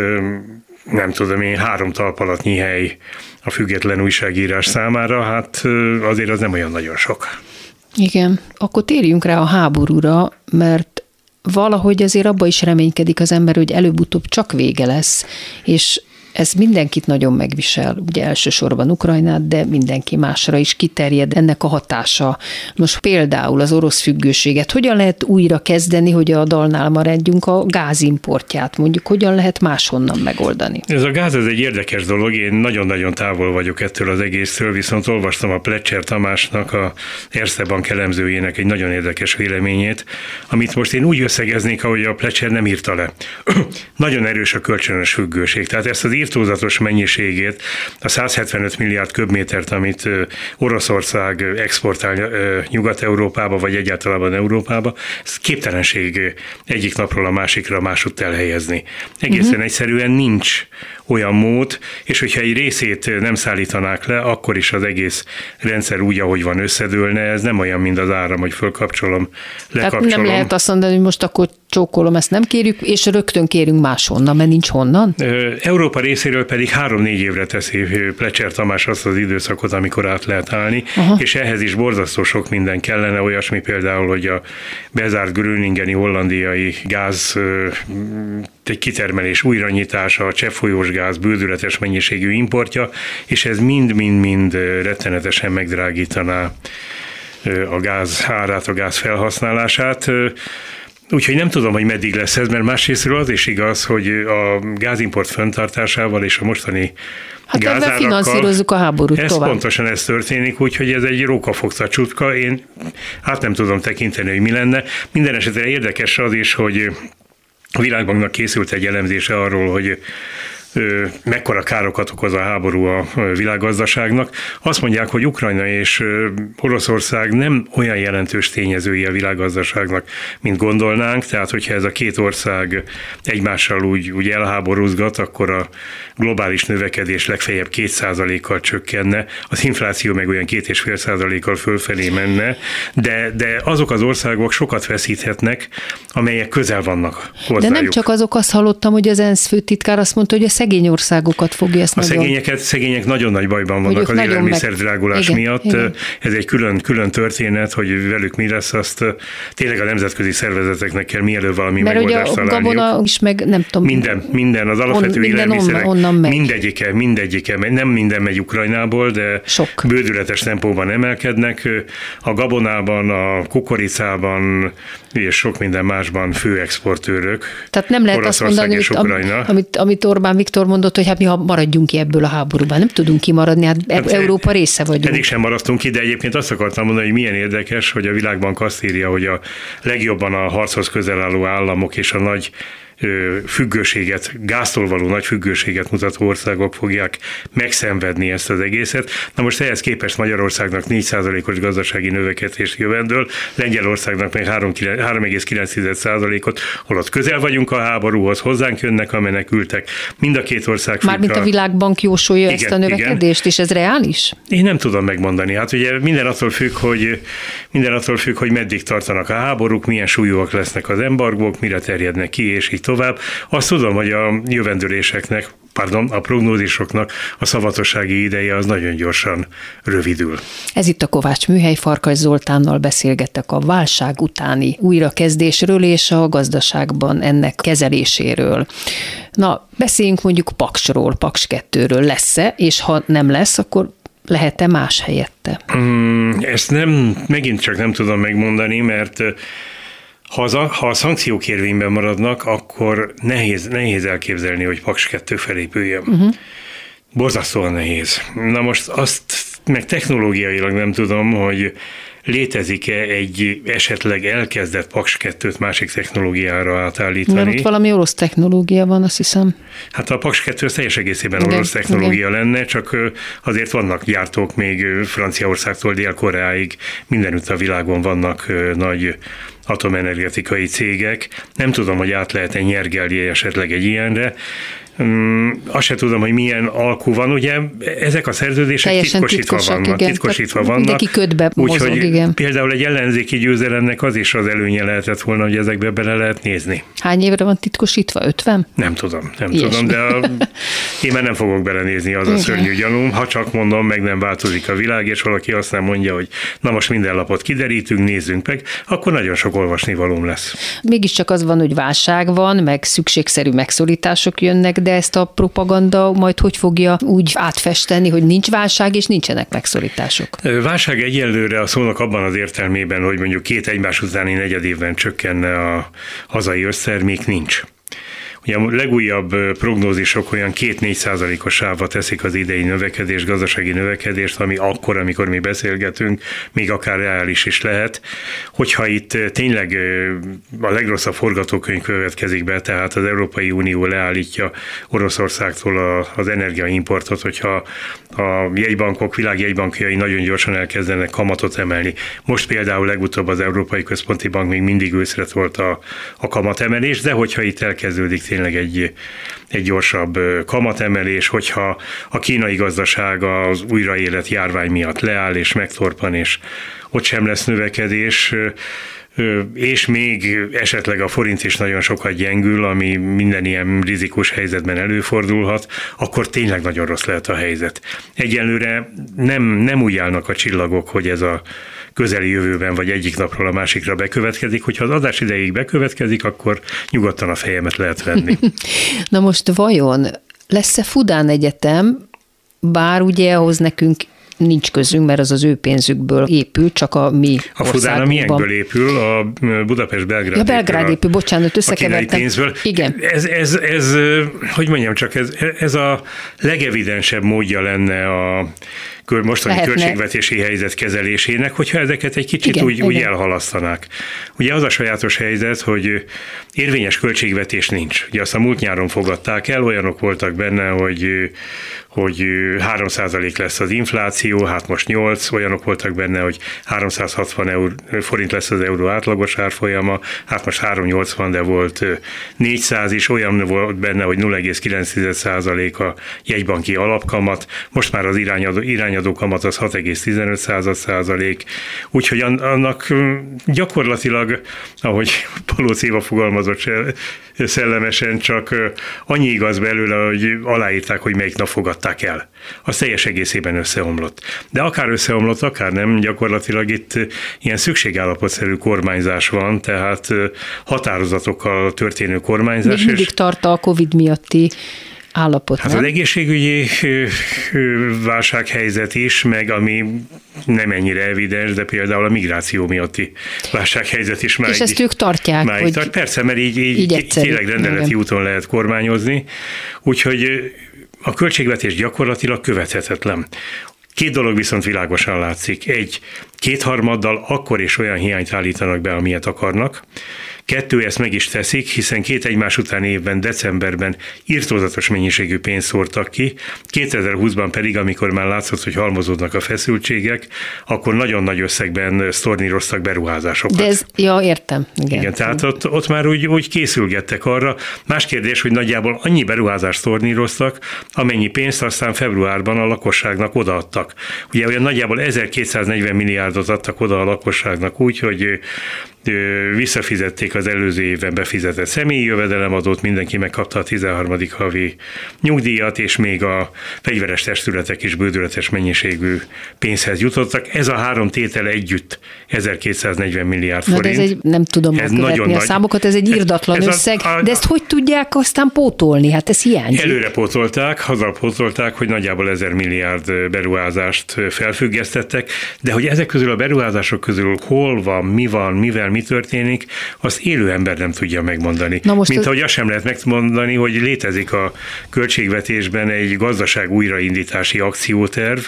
nem tudom én, három talpalatnyi hely a független újságírás számára, hát azért az nem olyan nagyon sok. Igen, akkor térjünk rá a háborúra, mert valahogy azért abba is reménykedik az ember, hogy előbb-utóbb csak vége lesz, és ez mindenkit nagyon megvisel, ugye elsősorban Ukrajnát, de mindenki másra is kiterjed ennek a hatása. Most például az orosz függőséget, hogyan lehet újra kezdeni, hogy a dalnál maradjunk a gázimportját, mondjuk hogyan lehet máshonnan megoldani? Ez a gáz ez egy érdekes dolog, én nagyon-nagyon távol vagyok ettől az egésztől, viszont olvastam a Plecser Tamásnak, a Erste Bank elemzőjének egy nagyon érdekes véleményét, amit most én úgy összegeznék, ahogy a Plecser nem írta le. nagyon erős a kölcsönös függőség, tehát ezt az írtózatos mennyiségét, a 175 milliárd köbmétert, amit Oroszország exportál Nyugat-Európába, vagy egyáltalán Európába, ez képtelenség egyik napról a másikra másút elhelyezni. Egészen uh-huh. egyszerűen nincs olyan mód, és hogyha egy részét nem szállítanák le, akkor is az egész rendszer úgy, ahogy van, összedőlne. Ez nem olyan, mint az áram, hogy fölkapcsolom, lekapcsolom. Tehát nem lehet azt mondani, hogy most akkor csókolom, ezt nem kérjük, és rögtön kérünk máshonnan, mert nincs honnan. Európa részéről pedig három-négy évre teszi Plecser Tamás azt az időszakot, amikor át lehet állni, Aha. és ehhez is borzasztó sok minden kellene, olyasmi például, hogy a bezárt Gröningeni hollandiai gáz egy kitermelés újranyitása, a cseppfolyós gáz bődületes mennyiségű importja, és ez mind-mind-mind rettenetesen megdrágítaná a gáz árát, a gáz felhasználását. Úgyhogy nem tudom, hogy meddig lesz ez, mert másrésztről az is igaz, hogy a gázimport fenntartásával és a mostani Hát ebben finanszírozzuk a háborút ez tovább. Pontosan ez történik, úgyhogy ez egy rókafogta csutka. Én hát nem tudom tekinteni, hogy mi lenne. Minden esetre érdekes az is, hogy a Világbanknak készült egy elemzése arról, hogy mekkora károkat okoz a háború a világgazdaságnak. Azt mondják, hogy Ukrajna és Oroszország nem olyan jelentős tényezői a világgazdaságnak, mint gondolnánk, tehát hogyha ez a két ország egymással úgy, úgy elháborúzgat, akkor a globális növekedés legfeljebb 2%-kal csökkenne, az infláció meg olyan 2,5%-kal fölfelé menne, de, de azok az országok sokat veszíthetnek, amelyek közel vannak hozzájuk. De nem csak azok, azt hallottam, hogy az ENSZ főtitkár azt mondta, hogy a szegény országokat fogja ezt A nagyon... szegényeket, szegények nagyon nagy bajban vannak az élelmiszerdrágulás meg... miatt. Igen. Ez egy külön, külön történet, hogy velük mi lesz, azt tényleg a nemzetközi szervezeteknek kell mielőbb valami Mert megoldást ugye a gabona is meg nem tudom. Minden, minden, az alapvető on, élelmiszerek, onnan, onnan megy. mindegyike, mindegyike, nem minden megy Ukrajnából, de Sok. bődületes tempóban emelkednek. A gabonában, a kukoricában és sok minden másban főexportőrök. Tehát nem lehet azt mondani, amit, amit Orbán Viktor mondott, hogy hát mi ha maradjunk ki ebből a háborúban. Nem tudunk kimaradni, hát, hát Európa része vagyunk. Eddig sem maradtunk ki, de egyébként azt akartam mondani, hogy milyen érdekes, hogy a világban azt írja, hogy a legjobban a harchoz közel álló államok és a nagy függőséget, gáztól való nagy függőséget mutató országok fogják megszenvedni ezt az egészet. Na most ehhez képest Magyarországnak 4%-os gazdasági növekedést jövendől, Lengyelországnak meg 3,9%-ot, holott közel vagyunk a háborúhoz, hozzánk jönnek a menekültek. Mind a két ország Mármint a világbank jósolja igen, ezt a növekedést, igen. és ez reális? Én nem tudom megmondani. Hát ugye minden attól függ, hogy minden attól függ, hogy meddig tartanak a háborúk, milyen súlyúak lesznek az embargók, mire terjednek ki, és így tovább. Azt tudom, hogy a jövendőléseknek, pardon, a prognózisoknak a szavatossági ideje az nagyon gyorsan rövidül. Ez itt a Kovács Műhely Farkas Zoltánnal beszélgettek a válság utáni újrakezdésről és a gazdaságban ennek kezeléséről. Na, beszéljünk mondjuk Paksról, Paks 2-ről lesz-e, és ha nem lesz, akkor lehet-e más helyette? Mm, ezt nem, megint csak nem tudom megmondani, mert ha, az ha a szankciók érvényben maradnak, akkor nehéz, nehéz elképzelni, hogy Paks 2 felépüljön. Uh-huh. Borzasztóan nehéz. Na most azt meg technológiailag nem tudom, hogy létezik-e egy esetleg elkezdett Paks 2-t másik technológiára átállítani. Mert ott valami orosz technológia van, azt hiszem. Hát a Paks 2 teljes egészében igen, orosz technológia igen. lenne, csak azért vannak gyártók még Franciaországtól Dél-Koreáig, mindenütt a világon vannak nagy atomenergetikai cégek. Nem tudom, hogy át lehet-e nyergelni esetleg egy ilyenre. Um, azt se tudom, hogy milyen alkú van, ugye ezek a szerződések Teljesen titkosítva vannak. Igen. Titkosítva vannak. Mindenki ködbe mozog, Úgyhogy igen. például egy ellenzéki győzelemnek az is az előnye lehetett volna, hogy ezekbe bele lehet nézni. Hány évre van titkosítva? 50? Nem tudom, nem Ilyesmi. tudom, de a, én már nem fogok belenézni, az a szörnyű gyanúm. Ha csak mondom, meg nem változik a világ, és valaki azt nem mondja, hogy na most minden lapot kiderítünk, nézzünk meg, akkor nagyon sok olvasni valóm lesz. Mégiscsak az van, hogy válság van, meg szükségszerű megszorítások jönnek, de ezt a propaganda majd hogy fogja úgy átfesteni, hogy nincs válság és nincsenek megszorítások? Válság egyelőre a szónak abban az értelmében, hogy mondjuk két egymás utáni negyed évben csökkenne a hazai össztermék, nincs. Ugye a legújabb prognózisok olyan 2-4 százalékos sávba teszik az idei növekedés, gazdasági növekedést, ami akkor, amikor mi beszélgetünk, még akár reális is lehet. Hogyha itt tényleg a legrosszabb forgatókönyv következik be, tehát az Európai Unió leállítja Oroszországtól az energiaimportot, hogyha a jegybankok, világjegybankjai nagyon gyorsan elkezdenek kamatot emelni. Most például legutóbb az Európai Központi Bank még mindig őszre volt a, a kamatemelés, de hogyha itt elkezdődik tényleg egy, egy gyorsabb kamatemelés, hogyha a kínai gazdaság az újraélet járvány miatt leáll és megtorpan, és ott sem lesz növekedés, és még esetleg a forint is nagyon sokat gyengül, ami minden ilyen rizikós helyzetben előfordulhat, akkor tényleg nagyon rossz lehet a helyzet. Egyelőre nem, nem úgy állnak a csillagok, hogy ez a közeli jövőben vagy egyik napról a másikra bekövetkezik. Hogyha az adás ideig bekövetkezik, akkor nyugodtan a fejemet lehet venni. Na most vajon lesz-e Fudán Egyetem, bár ugye ahhoz nekünk nincs közünk, mert az az ő pénzükből épül, csak a mi A Fudán a milyenkből épül? A Budapest-Belgrád Ja, Belgrád épül, bocsánat, összekevertem. pénzből. Igen. Ez, ez, ez, hogy mondjam csak, ez, ez a legevidensebb módja lenne a mostani Lehetne. költségvetési helyzet kezelésének, hogyha ezeket egy kicsit igen, úgy, igen. úgy elhalasztanák. Ugye az a sajátos helyzet, hogy érvényes költségvetés nincs. Ugye azt a múlt nyáron fogadták el, olyanok voltak benne, hogy hogy 3% lesz az infláció, hát most 8, olyanok voltak benne, hogy 360 eur, forint lesz az euró átlagos árfolyama, hát most 380, de volt 400 is, olyan volt benne, hogy 0,9% a jegybanki alapkamat, most már az irányadó, irányadó kamat az 6,15 százalék, úgyhogy annak gyakorlatilag, ahogy Palóc Éva fogalmazott szellemesen, csak annyi igaz belőle, hogy aláírták, hogy melyik nap fogadták el. Az teljes egészében összeomlott. De akár összeomlott, akár nem, gyakorlatilag itt ilyen szükségállapotszerű kormányzás van, tehát határozatokkal történő kormányzás. Még mindig tart a Covid miatti állapot. Hát nem? az egészségügyi válsághelyzet is, meg ami nem ennyire evidens, de például a migráció miatti válsághelyzet is már És ezt ők tartják, már hogy tart. Persze, mert így, így, így tényleg rendeleti Igen. úton lehet kormányozni, úgyhogy a költségvetés gyakorlatilag követhetetlen. Két dolog viszont világosan látszik. Egy, kétharmaddal akkor is olyan hiányt állítanak be, amilyet akarnak. Kettő, ezt meg is teszik, hiszen két egymás után évben, decemberben írtózatos mennyiségű pénzt szórtak ki, 2020-ban pedig, amikor már látszott, hogy halmozódnak a feszültségek, akkor nagyon nagy összegben sztorníroztak beruházásokat. De ez, ja, értem. Igen, Igen tehát ott, ott már úgy, úgy készülgettek arra. Más kérdés, hogy nagyjából annyi beruházást sztorníroztak, amennyi pénzt aztán februárban a lakosságnak odaadtak. Ugye olyan nagyjából 1240 milliárdot adtak oda a lakosságnak úgy, hogy visszafizették az előző évben befizetett személyi jövedelemadót, mindenki megkapta a 13. havi nyugdíjat, és még a fegyveres testületek is bődületes mennyiségű pénzhez jutottak. Ez a három tétel együtt 1240 milliárd forint. Na, de ez egy, nem tudom ez nagyon a nagy. számokat, ez egy írdatlan ez összeg, a, a, de ezt hogy tudják aztán pótolni? Hát ez hiányzik. Előre pótolták, hazapótolták, hogy nagyjából 1000 milliárd beruházást felfüggesztettek, de hogy ezek közül a beruházások közül hol van, mi van, mivel mi történik, azt élő ember nem tudja megmondani. Na most Mint az... ahogy azt sem lehet megmondani, hogy létezik a költségvetésben egy gazdaság újraindítási akcióterv,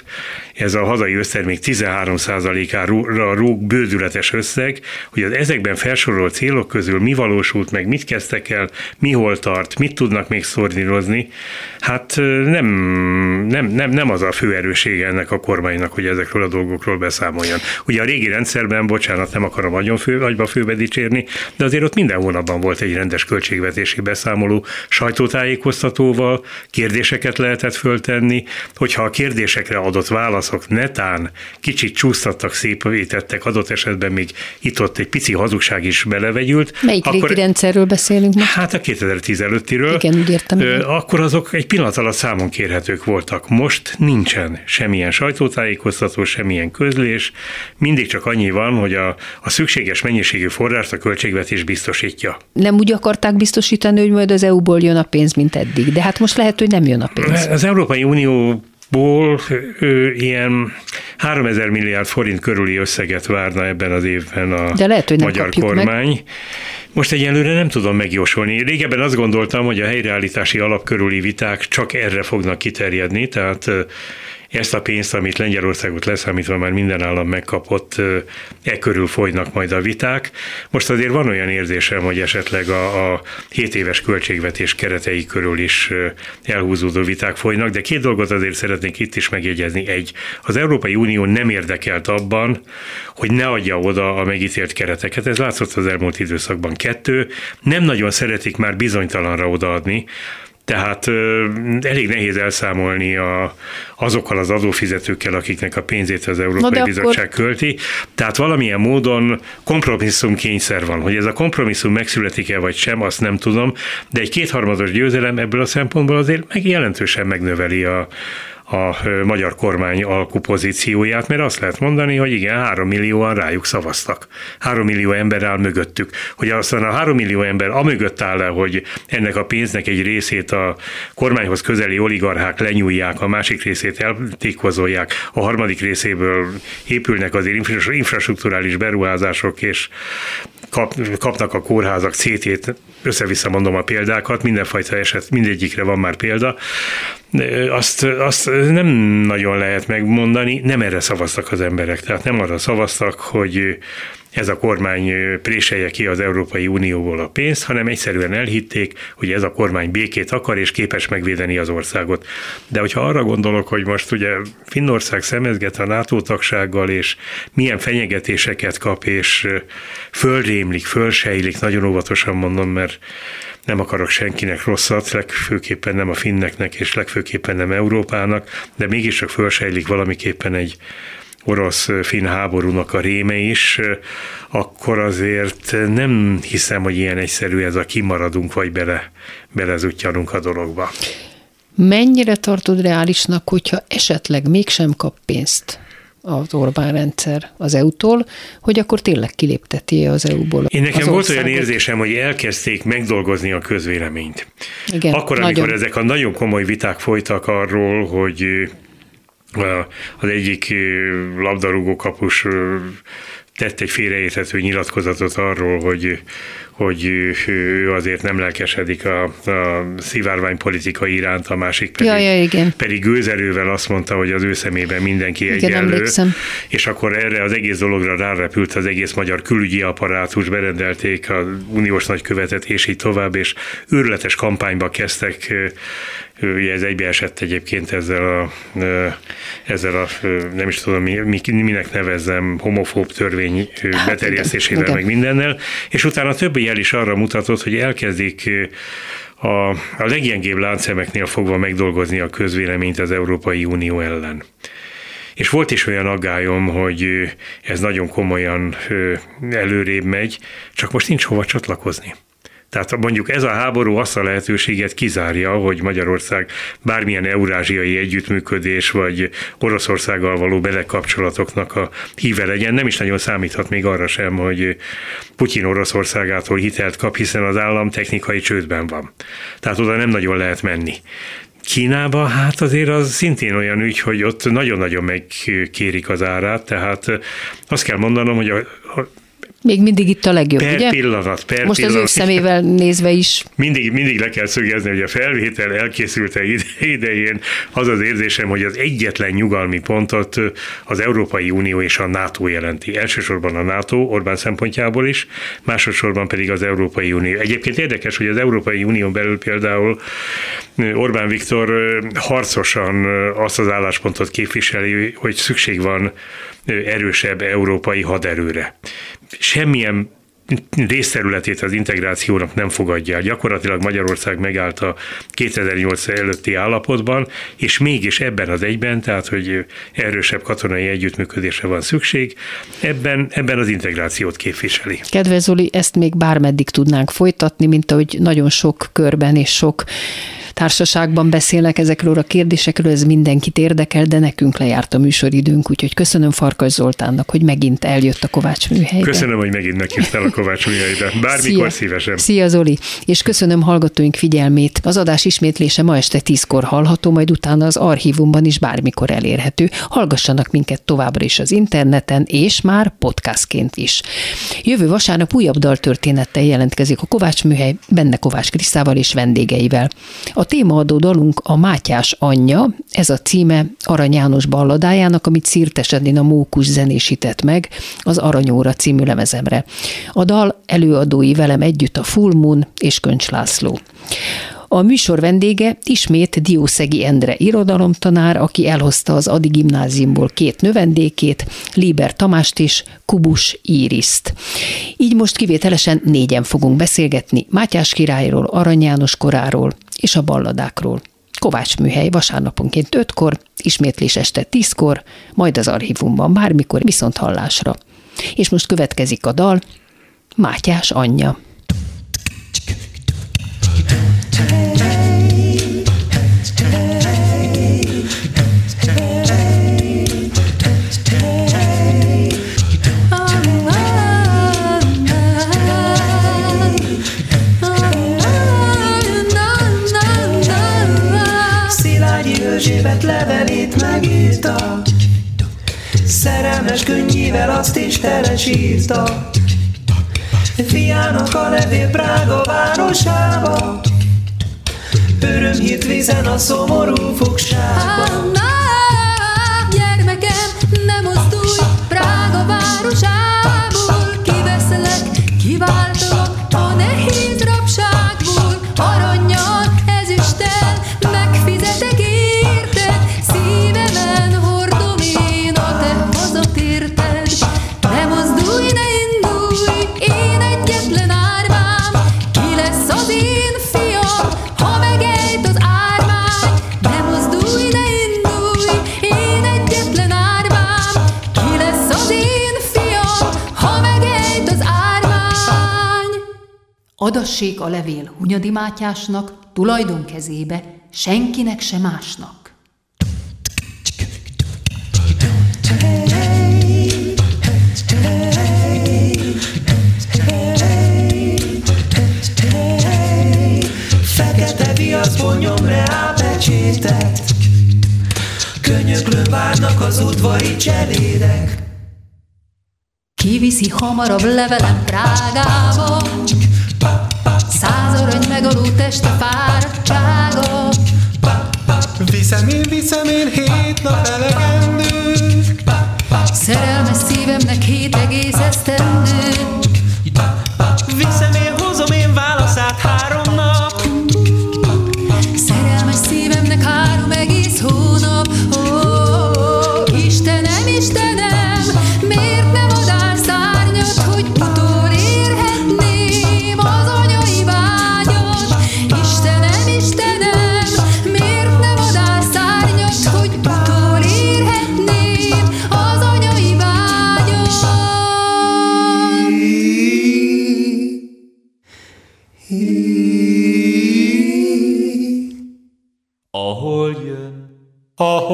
ez a hazai össztermék 13%-ára rúg bődületes összeg, hogy az ezekben felsorolt célok közül mi valósult meg, mit kezdtek el, mi hol tart, mit tudnak még szornírozni, hát nem, nem, nem, nem az a fő erősége ennek a kormánynak, hogy ezekről a dolgokról beszámoljon. Ugye a régi rendszerben, bocsánat, nem akarom nagyon fő, nagyba főbe dicsérni, de azért ott minden hónapban volt egy rendes költségvetési beszámoló sajtótájékoztatóval, kérdéseket lehetett föltenni, hogyha a kérdésekre adott válaszok netán kicsit csúsztattak, szépítettek, adott esetben még itt-ott egy pici hazugság is belevegyült. Melyik akkor, régi rendszerről beszélünk most? Hát a 2010 előttiről. Igen, úgy értem. Akkor azok egy pillanat alatt számon kérhetők voltak. Most nincsen semmilyen sajtótájékoztató, semmilyen közlés, mindig csak annyi van, hogy a, a szükséges mennyiségű forrást a költségvetés biztosítja. Nem úgy akarták biztosítani, hogy majd az EU-ból jön a pénz, mint eddig, de hát most lehet, hogy nem jön a pénz. Az Európai Unió ból ő ilyen 3000 milliárd forint körüli összeget várna ebben az évben a De lehet, hogy nem magyar kormány. Meg. Most egyelőre nem tudom megjósolni. Régebben azt gondoltam, hogy a helyreállítási alap körüli viták csak erre fognak kiterjedni, tehát ezt a pénzt, amit Lengyelországot leszámítva már minden állam megkapott, e körül folynak majd a viták. Most azért van olyan érzésem, hogy esetleg a, a 7 éves költségvetés keretei körül is elhúzódó viták folynak, de két dolgot azért szeretnék itt is megjegyezni. Egy, az Európai Unió nem érdekelt abban, hogy ne adja oda a megítélt kereteket. Ez látszott az elmúlt időszakban. Kettő, nem nagyon szeretik már bizonytalanra odaadni, Tehát elég nehéz elszámolni a, azokkal az adófizetőkkel, akiknek a pénzét az Európai Bizottság akkor... költi. Tehát valamilyen módon kompromisszum kényszer van. Hogy ez a kompromisszum megszületik-e vagy sem, azt nem tudom, de egy kétharmados győzelem ebből a szempontból azért meg jelentősen megnöveli a, a magyar kormány alkupozícióját, mert azt lehet mondani, hogy igen, három millióan rájuk szavaztak. Három millió ember áll mögöttük. Hogy aztán a három millió ember amögött áll le, hogy ennek a pénznek egy részét a kormányhoz közeli oligarchák lenyúlják, a másik részét eltékozolják, a harmadik részéből épülnek azért infrastruktúrális beruházások, és kap, kapnak a kórházak CT-t, össze-vissza mondom a példákat, mindenfajta eset, mindegyikre van már példa, azt, azt nem nagyon lehet megmondani, nem erre szavaztak az emberek, tehát nem arra szavaztak, hogy ez a kormány préselje ki az Európai Unióból a pénzt, hanem egyszerűen elhitték, hogy ez a kormány békét akar és képes megvédeni az országot. De hogyha arra gondolok, hogy most ugye Finnország szemezget a NATO tagsággal, és milyen fenyegetéseket kap, és fölrémlik, fölsejlik, nagyon óvatosan mondom, mert nem akarok senkinek rosszat, legfőképpen nem a finneknek, és legfőképpen nem Európának, de mégiscsak fölsejlik valamiképpen egy orosz-finn háborúnak a réme is, akkor azért nem hiszem, hogy ilyen egyszerű ez a kimaradunk, vagy bele, belezutyanunk a dologba. Mennyire tartod reálisnak, hogyha esetleg mégsem kap pénzt az Orbán rendszer az EU-tól, hogy akkor tényleg kilépteti az EU-ból. Én nekem volt olyan érzésem, hogy elkezdték megdolgozni a közvéleményt. Igen, akkor, amikor nagyon. ezek a nagyon komoly viták folytak arról, hogy az egyik labdarúgó kapus tett egy félreérthető nyilatkozatot arról, hogy, hogy ő azért nem lelkesedik a, a szivárvány politika iránt, a másik pedig, ja, ja, igen. pedig gőzerővel azt mondta, hogy az ő szemében mindenki igen, egyenlő. Emlékszem. És akkor erre az egész dologra rárepült az egész magyar külügyi apparátus, berendelték a uniós nagykövetet, és így tovább, és őrületes kampányba kezdtek Ugye ez egybeesett egyébként ezzel a, ezzel a nem is tudom, minek nevezzem, homofób törvény hát, beterjesztésével, igen, meg mindennel, és utána többi jel is arra mutatott, hogy elkezdik a, a leggyengébb láncszemeknél fogva megdolgozni a közvéleményt az Európai Unió ellen. És volt is olyan aggályom, hogy ez nagyon komolyan előrébb megy, csak most nincs hova csatlakozni. Tehát mondjuk ez a háború azt a lehetőséget kizárja, hogy Magyarország bármilyen eurázsiai együttműködés vagy Oroszországgal való belekapcsolatoknak a híve legyen. Nem is nagyon számíthat még arra sem, hogy Putyin Oroszországától hitelt kap, hiszen az állam technikai csődben van. Tehát oda nem nagyon lehet menni. Kínába, hát azért az szintén olyan ügy, hogy ott nagyon-nagyon megkérik az árát, tehát azt kell mondanom, hogy a, a még mindig itt a legjobb, per ugye? pillanat, per Most pillanat. az ő szemével nézve is. Mindig, mindig le kell szögezni, hogy a felvétel elkészülte idején az az érzésem, hogy az egyetlen nyugalmi pontot az Európai Unió és a NATO jelenti. Elsősorban a NATO Orbán szempontjából is, másodszorban pedig az Európai Unió. Egyébként érdekes, hogy az Európai Unió belül például Orbán Viktor harcosan azt az álláspontot képviseli, hogy szükség van erősebb európai haderőre. Semmilyen részterületét az integrációnak nem fogadja. Gyakorlatilag Magyarország megállt a 2008 előtti állapotban, és mégis ebben az egyben, tehát hogy erősebb katonai együttműködésre van szükség, ebben, ebben az integrációt képviseli. Kedves Zoli, ezt még bármeddig tudnánk folytatni, mint ahogy nagyon sok körben és sok társaságban beszélnek ezekről a kérdésekről, ez mindenkit érdekel, de nekünk lejárt a műsoridőnk, úgyhogy köszönöm Farkas Zoltánnak, hogy megint eljött a Kovács műhelybe. Köszönöm, hogy megint meghívtál a Kovács műhelybe. Bármikor Szia. szívesen. Szia Zoli, és köszönöm hallgatóink figyelmét. Az adás ismétlése ma este tízkor hallható, majd utána az archívumban is bármikor elérhető. Hallgassanak minket továbbra is az interneten, és már podcastként is. Jövő vasárnap újabb daltörténettel jelentkezik a Kovács műhely, benne Kovács Krisztával és vendégeivel. A a témaadó dalunk a Mátyás anyja, ez a címe Arany János balladájának, amit Szirtes Edina Mókus zenésített meg az Aranyóra című lemezemre. A dal előadói velem együtt a Full Moon és Köncs László. A műsor vendége ismét Diószegi Endre irodalomtanár, aki elhozta az Adi gimnáziumból két növendékét, Liber Tamást és Kubus Íriszt. Így most kivételesen négyen fogunk beszélgetni Mátyás királyról, Arany János koráról és a balladákról. Kovács műhely vasárnaponként 5-kor, ismétlés este 10-kor, majd az archívumban bármikor, viszont hallásra. És most következik a dal, Mátyás anyja. Erzsébet levelét megírta, szerelmes könnyével azt is telesírta. Fiának a levél Prága városába, Örömhírt vizen a szomorú fogságba. Adassék a levél Hunyadi Mátyásnak, tulajdon kezébe, senkinek se másnak. Fekete viaszból nyom rá pecsétet Könyöklőn várnak az udvari cselédek. Kiviszi hamarabb levelem Prágába Száz arany megaló teste fáradtsága Viszem én, viszem én hét nap elegendő. Szerelmes szívemnek hét egész esztendő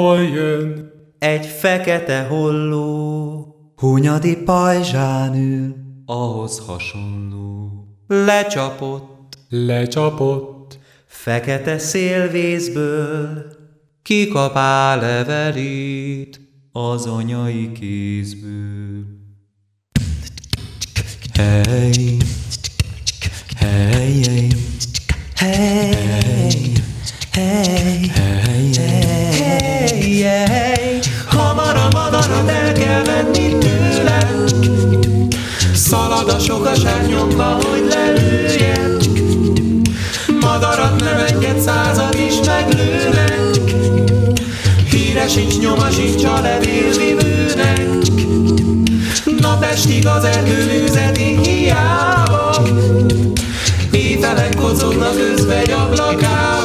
Ahol jön egy fekete holló, Hunyadi pajzsán ül, ahhoz hasonló. Lecsapott, Lecsapott fekete szélvészből, kikapá levelét az anyai kézből. Hey, hey, hey, hey, hey, hey, hey, hey. Hamar a madarat el kell venni tőle Szalad a sokaság nyomba, hogy lelőjen Madarat nem enged század is meglőnek. Híre sincs, nyoma sincs a levélvivőnek Napestig az erdő üzeti hiába Ételek kocognak özvegy ablakában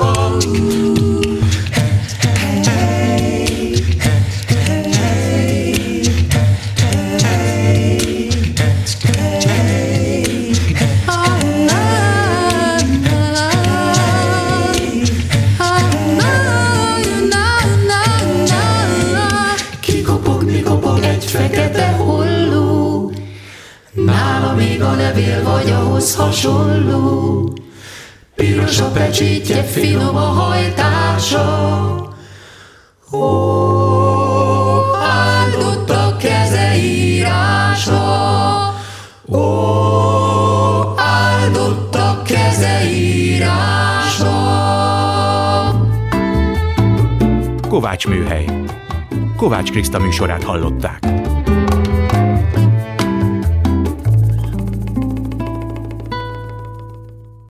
levél vagy ahhoz hasonló Piros a pecsétje, finom a hajtása Ó, áldott a keze írása Ó, áldott a keze írása Kovács Műhely. Kovács Kriszta műsorát hallották.